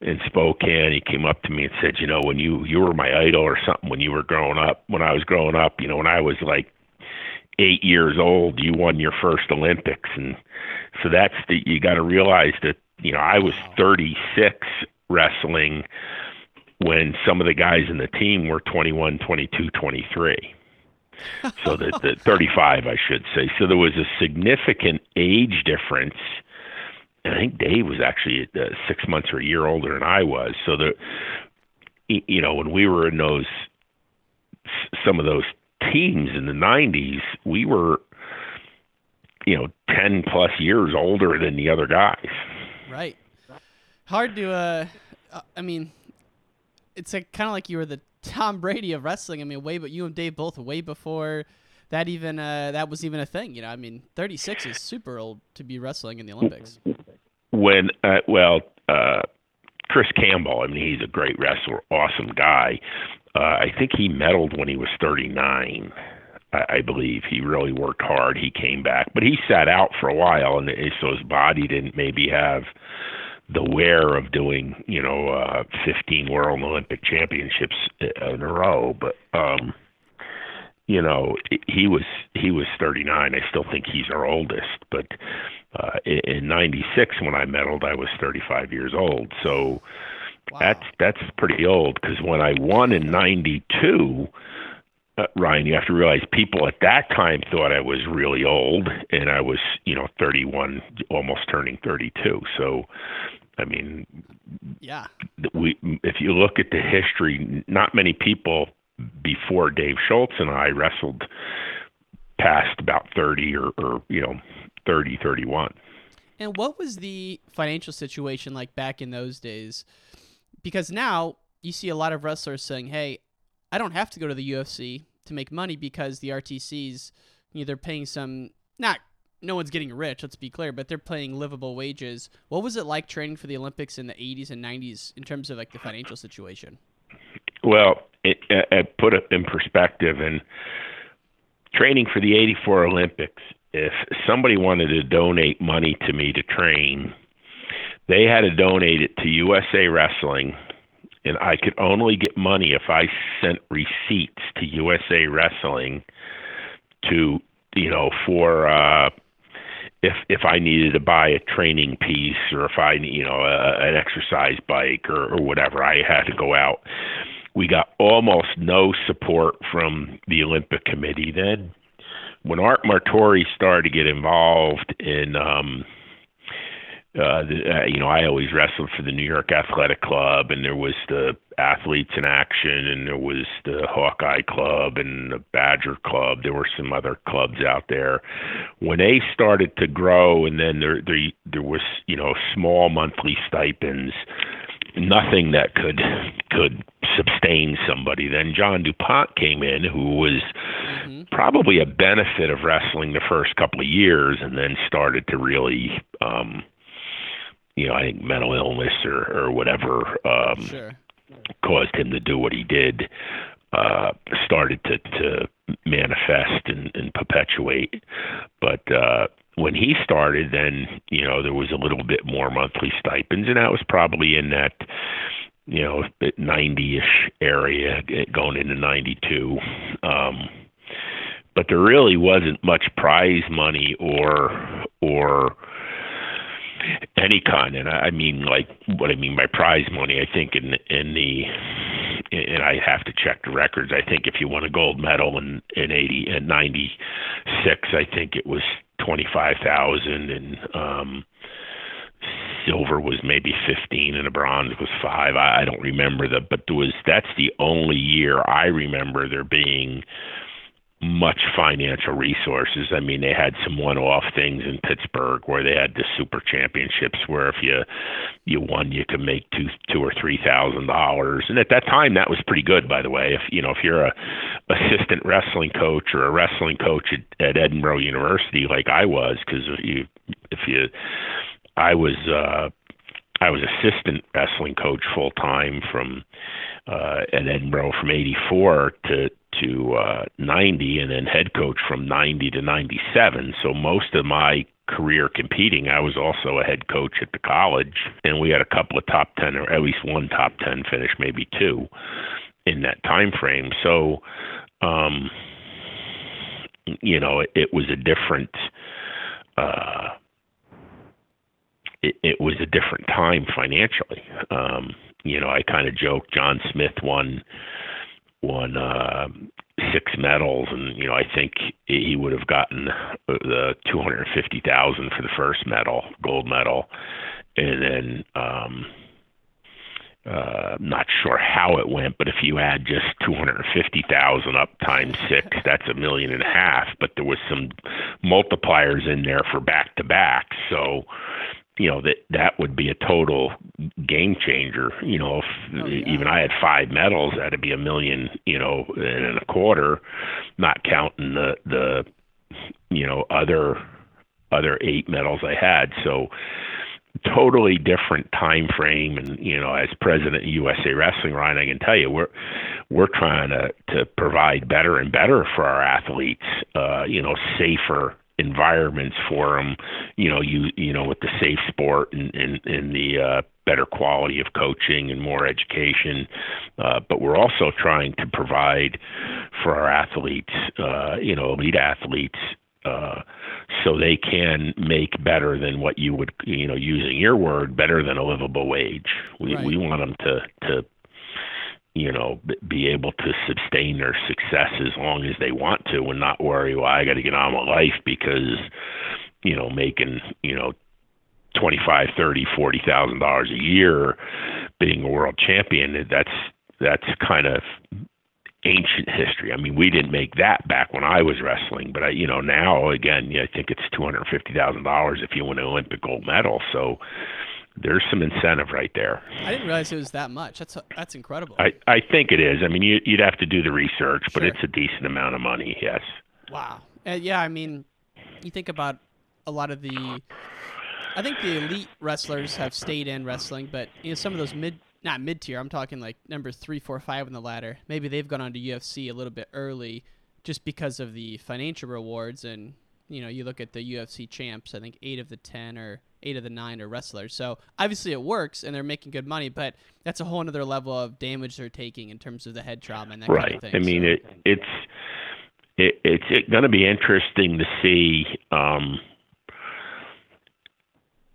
in Spokane, he came up to me and said, "You know, when you you were my idol or something when you were growing up. When I was growing up, you know, when I was like eight years old, you won your first Olympics, and so that's the you got to realize that you know I was 36 wrestling when some of the guys in the team were 21, 22, 23. So the, the 35, I should say. So there was a significant age difference. And I think Dave was actually uh, six months or a year older than I was. So the, you know, when we were in those, some of those teams in the 90s, we were, you know, 10 plus years older than the other guys. Right. Hard to. Uh, uh, I mean, it's kind of like you were the Tom Brady of wrestling. I mean, way, but you and Dave both way before that even uh, that was even a thing. You know, I mean, 36 is super old to be wrestling in the Olympics. when uh, well uh Chris Campbell, I mean he's a great wrestler, awesome guy. Uh I think he medaled when he was 39. I, I believe he really worked hard. He came back, but he sat out for a while, and so his body didn't maybe have the wear of doing you know uh 15 world and olympic championships in a row but um you know he was he was 39 i still think he's our oldest but uh in 96 when i medaled i was 35 years old so wow. that's that's pretty old cuz when i won in 92 uh, Ryan, you have to realize people at that time thought I was really old, and I was, you know, 31, almost turning 32. So I mean, yeah. We if you look at the history, not many people before Dave Schultz and I wrestled past about 30 or, or you know 30 31 and what was the financial situation like back in those days because now you see a lot of wrestlers saying hey i don't have to go to the ufc to make money because the rtcs you know, they're paying some not no one's getting rich, let's be clear, but they're paying livable wages. What was it like training for the Olympics in the 80s and 90s in terms of like the financial situation? Well, it, it put it in perspective and training for the 84 Olympics, if somebody wanted to donate money to me to train, they had to donate it to USA Wrestling and I could only get money if I sent receipts to USA Wrestling to you know for uh if if I needed to buy a training piece or if I you know a, an exercise bike or, or whatever, I had to go out. We got almost no support from the Olympic Committee then. When Art Martori started to get involved in um uh, the, uh, you know, I always wrestled for the New York Athletic Club, and there was the Athletes in Action, and there was the Hawkeye Club, and the Badger Club. There were some other clubs out there. When they started to grow, and then there there there was you know small monthly stipends, nothing that could could sustain somebody. Then John DuPont came in, who was mm-hmm. probably a benefit of wrestling the first couple of years, and then started to really. um you know, I think mental illness or or whatever um, sure. caused him to do what he did. Uh, started to to manifest and, and perpetuate, but uh, when he started, then you know there was a little bit more monthly stipends, and that was probably in that you know 90ish area going into 92 um but there really wasn't much prize money or or any kind, and I mean like what I mean by prize money. I think in in the and I have to check the records. I think if you won a gold medal in in eighty and ninety six, I think it was twenty five thousand, and um, silver was maybe fifteen, and a bronze was five. I, I don't remember the, but there was that's the only year I remember there being much financial resources. I mean, they had some one-off things in Pittsburgh where they had the super championships where if you you won, you could make two two or three thousand dollars. And at that time, that was pretty good, by the way. If you know if you're a assistant wrestling coach or a wrestling coach at, at Edinboro University, like I was, because if you if you I was uh I was assistant wrestling coach full time from uh, at Edinboro from '84 to to uh, 90, and then head coach from 90 to 97. So most of my career competing, I was also a head coach at the college, and we had a couple of top 10, or at least one top 10 finish, maybe two, in that time frame. So, um, you know, it, it was a different. Uh, it, it was a different time financially. Um, you know, I kind of joke. John Smith won won uh, six medals, and you know, I think he would have gotten the two hundred fifty thousand for the first medal, gold medal, and then. um uh not sure how it went but if you add just 250,000 up times 6 that's a million and a half but there was some multipliers in there for back to back so you know that that would be a total game changer. You know, if oh, yeah. even I had five medals, that'd be a million. You know, and a quarter, not counting the the you know other other eight medals I had. So totally different time frame and you know as president of USA Wrestling Ryan I can tell you we're we're trying to to provide better and better for our athletes uh you know safer environments for them you know you you know with the safe sport and and, and the uh better quality of coaching and more education uh but we're also trying to provide for our athletes uh you know elite athletes uh, so they can make better than what you would, you know, using your word, better than a livable wage. We Right. we want them to to you know be able to sustain their success as long as they want to, and not worry. Well, I got to get on with life because you know making you know twenty five, thirty, forty thousand dollars a year, being a world champion. That's that's kind of ancient history. I mean, we didn't make that back when I was wrestling, but I, you know, now again, yeah, I think it's two hundred fifty thousand dollars if you win an Olympic gold medal. So there's some incentive right there. I didn't realize it was that much. That's that's incredible. I I think it is. I mean, you, you'd have to do the research, but Sure. it's a decent amount of money. Yes. Wow. Uh, yeah, I mean, you think about a lot of the. I think the elite wrestlers have stayed in wrestling, but you know some of those mid, not mid tier. I'm talking like number three, four, five in the ladder. Maybe they've gone on to UFC a little bit early, just because of the financial rewards. And you know, you look at the UFC champs. I think eight of the ten or eight of the nine are wrestlers. So obviously it works, and they're making good money. But that's a whole other level of damage they're taking in terms of the head trauma and that right. kind of thing. I mean, so. it it's it, it's it going to be interesting to see um,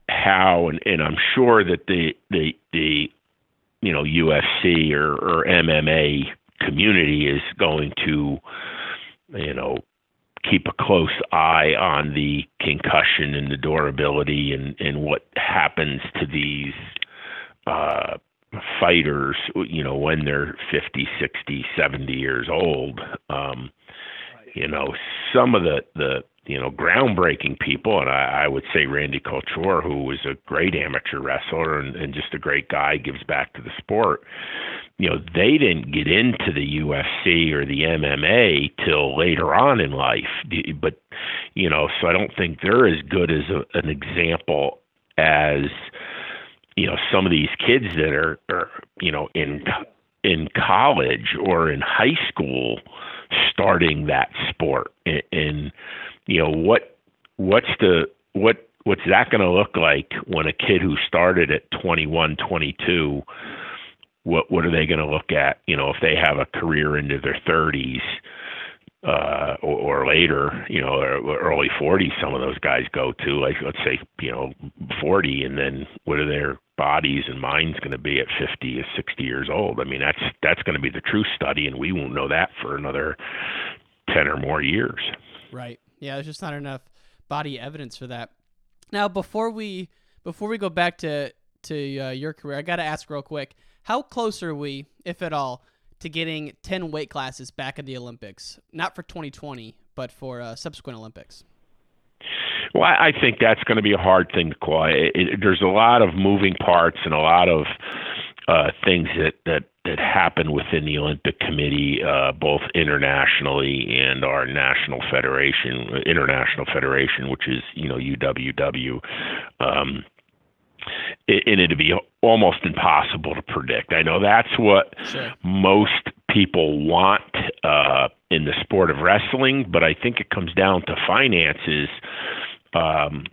how, and, and I'm sure that the the the you know UFC or, or MMA community is going to you know keep a close eye on the concussion and the durability and and what happens to these uh fighters you know when they're 50 60 70 years old. Um you know some of the the you know groundbreaking people and I, I would say Randy Couture who was a great amateur wrestler and, and just a great guy gives back to the sport. You know they didn't get into the UFC or the MMA till later on in life. But you know so I don't think they're as good as a, an example as you know some of these kids that are, are you know in in college or in high school starting that sport. And, and you know what what's the what what's that going to look like when a kid who started at 21 22 what what are they going to look at you know if they have a career into their 30s uh or, or later you know or early 40s some of those guys go to like let's say you know 40 and then what are their bodies and minds going to be at 50 or 60 years old i mean that's that's going to be the true study and we won't know that for another 10 or more years Right. Yeah, there's just not enough body evidence for that. Now, before we before we go back to to uh, your career, I got to ask real quick: How close are we, if at all, to getting ten weight classes back at the Olympics? Not for 2020, but for uh, subsequent Olympics. Well, I I think that's going to be a hard thing to call. It, it, there's a lot of moving parts and a lot of uh, things that that that happen within the Olympic Committee, uh, both internationally and our national federation, international federation, which is you know UWW. Um, it, and it'd be almost impossible to predict. I know that's what most people want uh, in the sport of wrestling, but I think it comes down to finances. Um,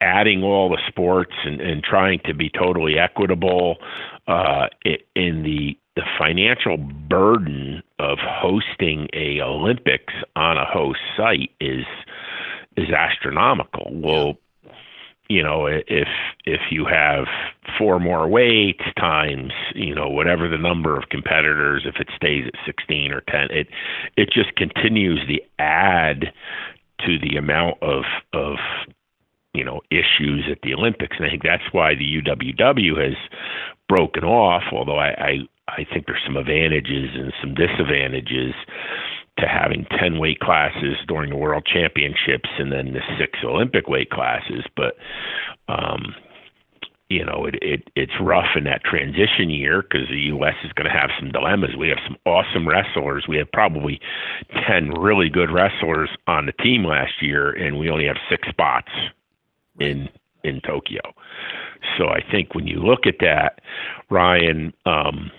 adding all the sports and, and trying to be totally equitable uh, in the the financial burden of hosting a Olympics on a host site is is astronomical. Well, you know, if if you have four more weights times, you know, whatever the number of competitors, if it stays at 16 or 10, it it just continues the add to the amount of of you know issues at the Olympics, and I think that's why the UWW has broken off. Although I I, I think there's some advantages and some disadvantages to having 10 weight classes during the World Championships and then the six Olympic weight classes, but um, you know, it, it it's rough in that transition year because the U.S. is going to have some dilemmas. We have some awesome wrestlers. We have probably ten really good wrestlers on the team last year, and we only have six spots in in Tokyo. So I think when you look at that, Ryan, um,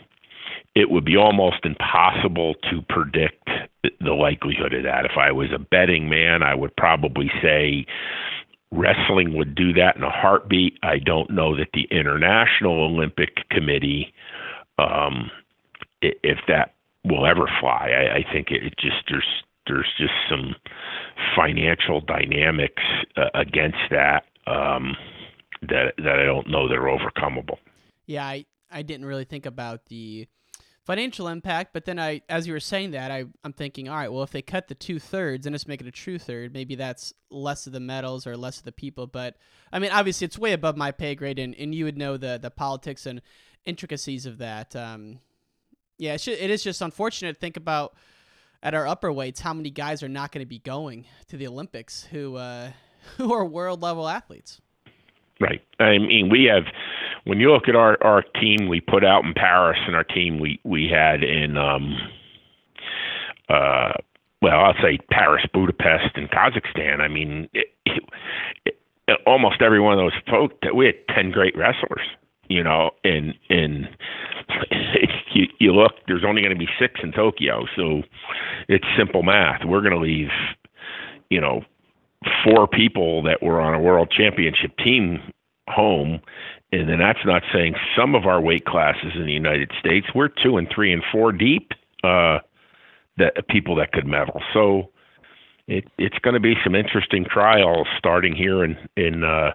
it would be almost impossible to predict the likelihood of that. If I was a betting man, I would probably say wrestling would do that in a heartbeat. I don't know that the International Olympic Committee, um, if that will ever fly. I, I think it just there's there's just some financial dynamics uh, against that um, that that I don't know that are overcomeable. Yeah, I I didn't really think about the financial impact, but then I, as you were saying that, I I'm thinking, all right, well, if they cut the two thirds and just make it a true third, maybe that's less of the medals or less of the people. But I mean, obviously, it's way above my pay grade, and, and you would know the the politics and intricacies of that. Um, yeah, it, should, it is just unfortunate to think about at our upper weights how many guys are not going to be going to the Olympics who uh, who are world level athletes. Right. I mean, we have when you look at our our team we put out in Paris and our team we we had in um uh well I'll say Paris, Budapest, and Kazakhstan. I mean, it, it, it, almost every one of those folks we had ten great wrestlers. You know, and and you, you look, there's only going to be six in Tokyo, so it's simple math. We're going to leave, you know, four people that were on a world championship team home. And then that's not saying some of our weight classes in the United States, we're two and three and four deep, uh, that people that could medal. So it, it's going to be some interesting trials starting here in, in, uh,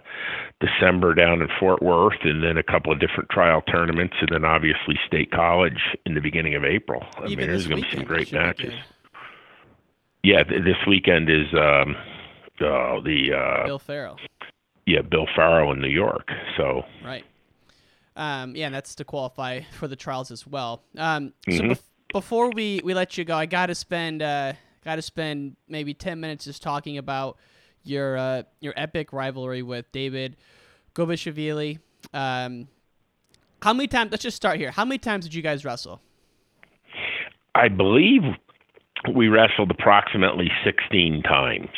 December down in Fort Worth and then a couple of different trial tournaments and then obviously state college in the beginning of April. I Even mean, there's going to be some great matches. Yeah, th- this weekend is, um, uh, the, uh, Bill Farrell. yeah, Bill Farrell in New York. So Right. Um, yeah, and that's to qualify for the trials as well. Um, so Mhm. bef- before we, we let you go, I got to spend uh, got to spend maybe ten minutes just talking about your uh, your epic rivalry with David Gobezhishvili. Um, how many times? Let's just start here. How many times did you guys wrestle? I believe we wrestled approximately 16 times.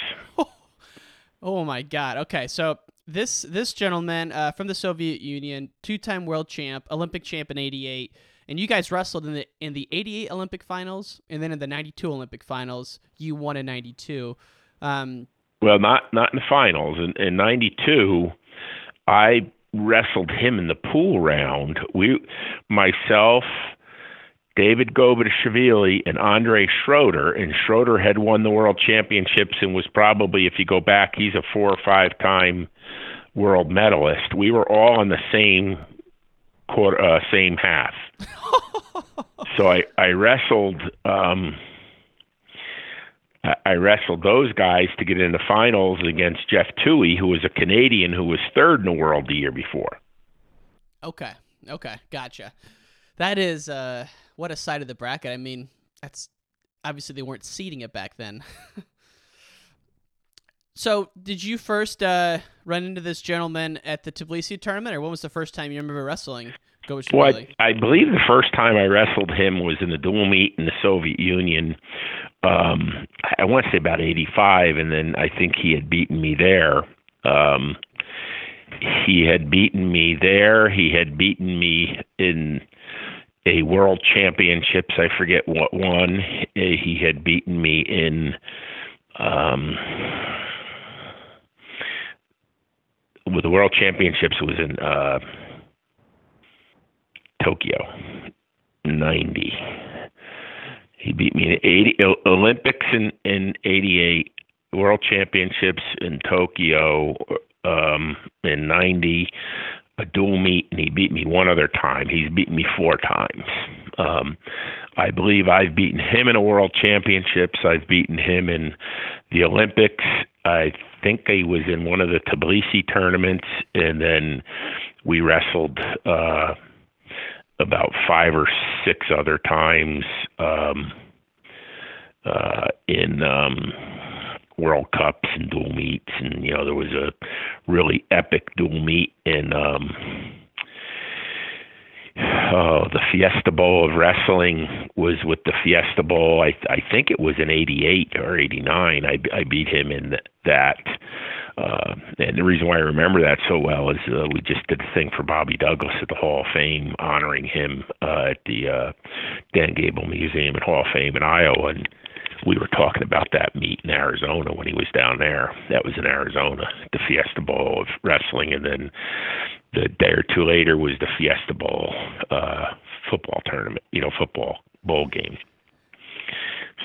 Oh my God. Okay, so this this gentleman uh, from the Soviet Union, two-time world champ, Olympic champ in '88, and you guys wrestled in the in the '88 Olympic finals, and then in the '92 Olympic finals, you won in '92. Um, Well, not not in the finals. In, in '92, I wrestled him in the pool round. We, myself, David Gobezhishvili, and Andre Schroeder. And Schroeder had won the world championships and was probably, if you go back, he's a four or five time world medalist. We were all in the same quarter, uh, same half. so I I wrestled. Um, I- wrestled those guys to get in the finals against Jeff Thue, who was a Canadian who was third in the world the year before. okay, okay, gotcha. That is uh, what a side of the bracket. I mean, that's obviously they weren't seeding it back then. so, did you first uh, run into this gentleman at the Tbilisi tournament, or when was the first time you remember wrestling? Go Well, I, I believe the first time I wrestled him was in the dual meet in the Soviet Union. Um, I want to say about '85, and then I think he had beaten me there. Um, he had beaten me there. He had beaten me in a world championships. I forget what one. He had beaten me in. Um, with the world championships it was in uh Tokyo, 90. He beat me in 80 O- Olympics in in 88, World Championships in Tokyo um in 90, a dual meet and he beat me one other time. He's beaten me four times. Um I believe I've beaten him in a World Championships. I've beaten him in the Olympics. I think he was in one of the Tbilisi tournaments and then we wrestled uh about five or six other times um, uh, in um, World Cups and dual meets, and you know there was a really epic dual meet in um, oh the Fiesta Bowl of wrestling was with the Fiesta Bowl. I I think it was in '88 or '89. I I beat him in that. uh, and the reason why I remember that so well is uh, we just did a thing for Bobby Douglas at the Hall of Fame, honoring him uh, at the uh, Dan Gable Museum and Hall of Fame in Iowa, and we were talking about that meet in Arizona when he was down there. That was in Arizona, the Fiesta Bowl of wrestling, and then the day or two later was the Fiesta Bowl uh, football tournament, you know, football bowl game.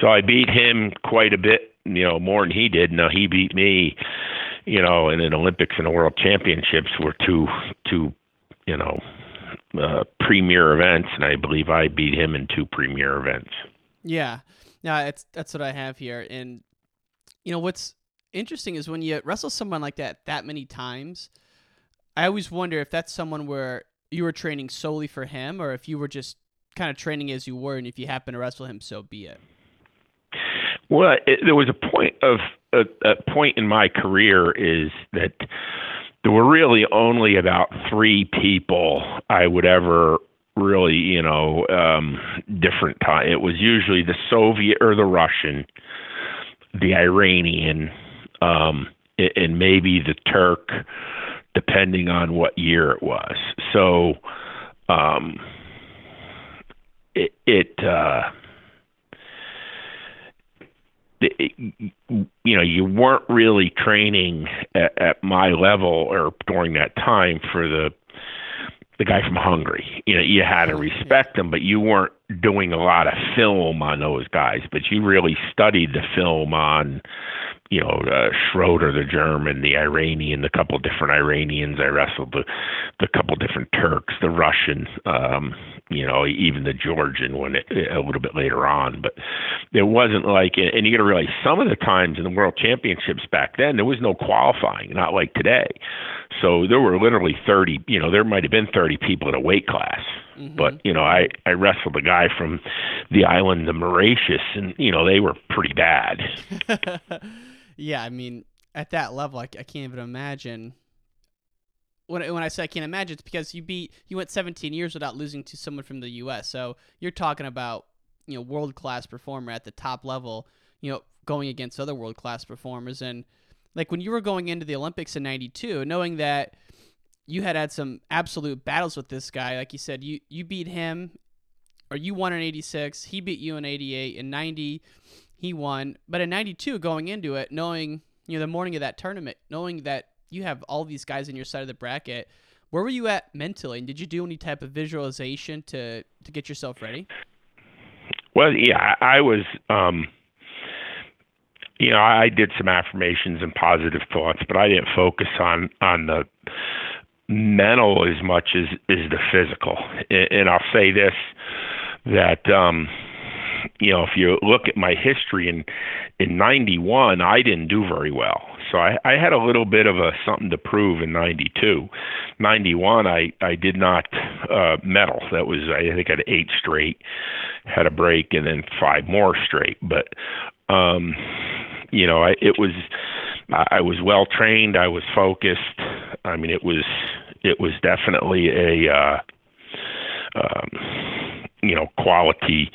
So I beat him quite a bit, you know, more than he did. Now he beat me, you know, in an Olympics and the World Championships were two two, you know, uh, premier events, and I believe I beat him in two premier events. Yeah, yeah, it's that's what I have here, and you know what's interesting is when you wrestle someone like that that many times, I always wonder if that's someone where you were training solely for him, or if you were just kind of training as you were, and if you happen to wrestle him, so be it. Well, it, there was a point of a, a point in my career is that there were really only about three people I would ever really, you know, um, different time. It was usually the Soviet or the Russian, the Iranian, um, and maybe the Turk, depending on what year it was. So, um, it, it uh, you know, you weren't really training at, at my level or during that time for the the guy from Hungary. You know, you had to oh, respect him, but you weren't doing a lot of film on those guys. But you really studied the film on you know, uh, Schroeder, the German, the Iranian, the couple different Iranians I wrestled, the the couple different Turks, the Russian, um, you know, even the Georgian one a little bit later on. But it wasn't like, and you got to realize some of the times in the World Championships back then there was no qualifying, not like today. So there were literally thirty, you know, there might have been thirty people in a weight class. Mm-hmm. But you know, I I wrestled a guy from the island of Mauritius, and you know they were pretty bad. yeah, I mean, at that level, I, I can't even imagine. When when I say I can't imagine, it's because you beat you went 17 years without losing to someone from the U.S. So you're talking about you know world class performer at the top level. You know, going against other world class performers, and like when you were going into the Olympics in '92, knowing that you had had some absolute battles with this guy, like you said, you you beat him, or you won in '86, he beat you in '88, in '90 he won. But in 92, going into it, knowing, you know, the morning of that tournament, knowing that you have all these guys in your side of the bracket, where were you at mentally? And did you do any type of visualization to, to get yourself ready? Well, yeah, I was, um, you know, I did some affirmations and positive thoughts, but I didn't focus on, on the mental as much as, as the physical. And, and I'll say this, that, um, you know, if you look at my history in in '91, I didn't do very well. So I, I had a little bit of a something to prove in '92. '91, I I did not uh, medal. That was I think I had eight straight, had a break, and then five more straight. But um, you know, I, it was I was well trained. I was focused. I mean, it was it was definitely a uh, um, you know quality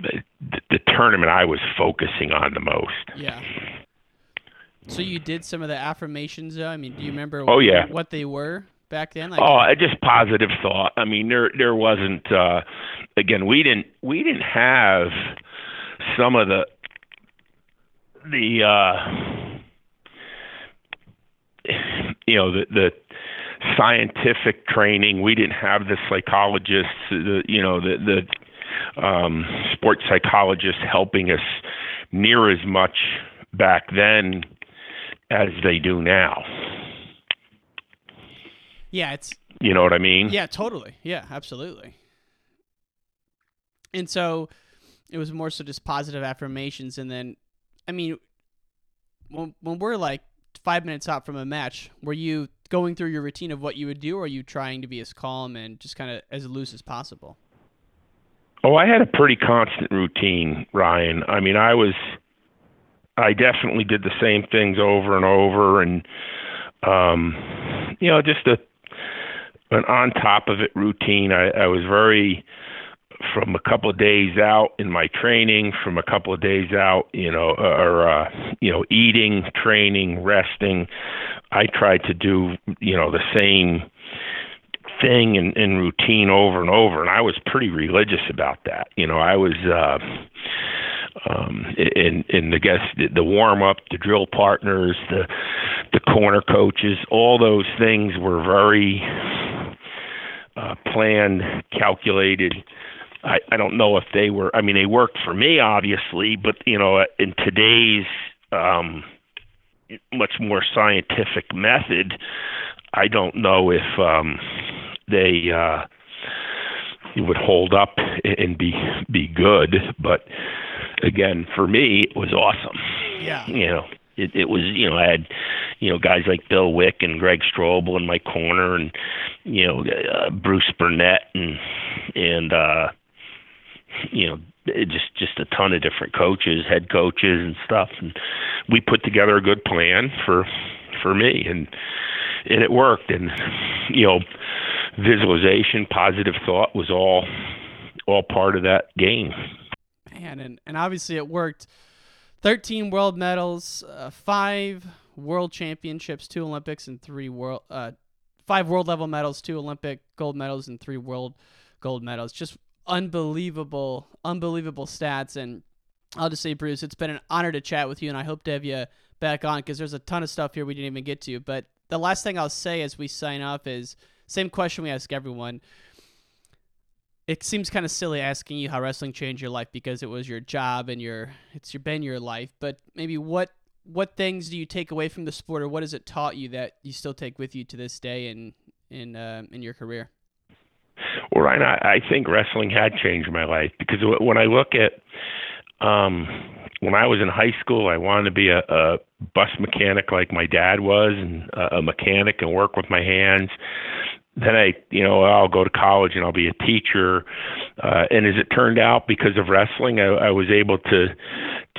the, the tournament I was focusing on the most. Yeah. So you did some of the affirmations. Though? I mean, do you remember? Oh yeah. What they were back then? Like, oh, just positive thought. I mean, there there wasn't. uh Again, we didn't we didn't have some of the the uh you know the the scientific training. We didn't have the psychologists. The you know the the um, sports psychologists helping us near as much back then as they do now. Yeah, it's you know what I mean? Yeah, totally. Yeah, absolutely. And so it was more so just positive affirmations and then I mean when when we're like 5 minutes out from a match, were you going through your routine of what you would do or are you trying to be as calm and just kind of as loose as possible? Oh, I had a pretty constant routine, Ryan. I mean, I was, I definitely did the same things over and over, and um, you know, just a an on top of it routine. I, I was very from a couple of days out in my training, from a couple of days out, you know, or uh, you know, eating, training, resting. I tried to do, you know, the same thing and, and routine over and over, and I was pretty religious about that. You know, I was. uh um in in the guess the, the warm up the drill partners the the corner coaches all those things were very uh planned calculated I, I don't know if they were. I mean, they worked for me, obviously, but you know, in today's um, much more scientific method, I don't know if um, they uh, would hold up and be be good. But again, for me, it was awesome. Yeah. You know, it, it was you know I had you know guys like Bill Wick and Greg Strobel in my corner, and you know uh, Bruce Burnett and and uh, you know just just a ton of different coaches, head coaches and stuff, and we put together a good plan for for me, and and it worked, and you know visualization, positive thought was all all part of that game. Man, and and obviously it worked. Thirteen world medals, uh, five world championships, two Olympics, and three world uh, five world level medals, two Olympic gold medals, and three world gold medals. Just unbelievable, unbelievable stats. And I'll just say, Bruce, it's been an honor to chat with you, and I hope to have you back on because there's a ton of stuff here we didn't even get to. But the last thing I'll say as we sign off is same question we ask everyone. It seems kind of silly asking you how wrestling changed your life because it was your job and your it's your been your life. But maybe what what things do you take away from the sport, or what has it taught you that you still take with you to this day in in uh, in your career? Well, Ryan, I, I think wrestling had changed my life because when I look at um when I was in high school, I wanted to be a, a bus mechanic like my dad was, and a, a mechanic and work with my hands. Then I, you know, I'll go to college and I'll be a teacher. Uh, and as it turned out, because of wrestling, I, I was able to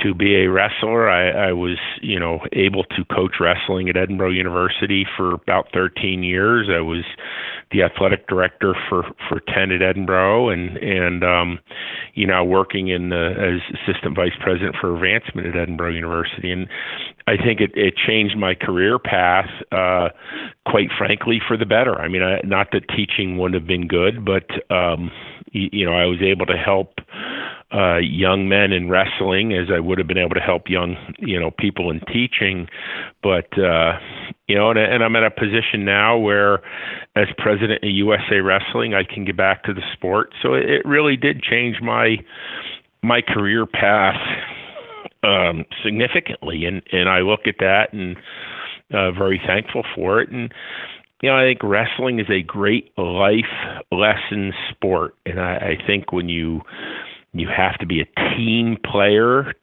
to be a wrestler. I, I was, you know, able to coach wrestling at Edinboro University for about 13 years. I was the athletic director for for 10 at Edinboro, and and um, you know, working in the, as assistant vice president for advancement at Edinboro University. And I think it, it changed my career path, uh, quite frankly, for the better. I mean, I, not that teaching wouldn't have been good, but um, you, you know, I was able to help uh, young men in wrestling as I would have been able to help young, you know, people in teaching. But, uh, you know, and, and I'm at a position now where as president of USA Wrestling, I can get back to the sport. So it, it really did change my, my career path um, significantly. And, and I look at that and, uh, very thankful for it. And, you know, I think wrestling is a great life lesson sport. And I, I think when you, you have to be a team player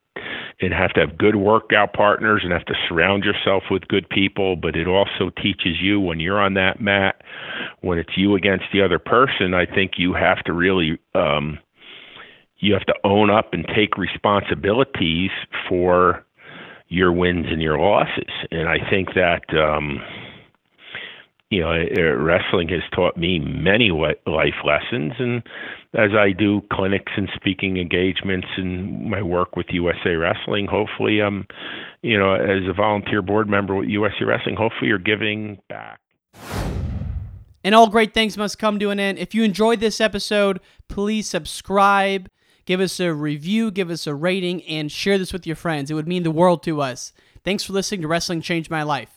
and have to have good workout partners and have to surround yourself with good people but it also teaches you when you're on that mat when it's you against the other person i think you have to really um you have to own up and take responsibilities for your wins and your losses and i think that um you know, wrestling has taught me many life lessons, and as I do clinics and speaking engagements and my work with USA Wrestling, hopefully, um, you know, as a volunteer board member with USA Wrestling, hopefully you're giving back. And all great things must come to an end. If you enjoyed this episode, please subscribe, give us a review, give us a rating, and share this with your friends. It would mean the world to us. Thanks for listening to Wrestling Changed My Life.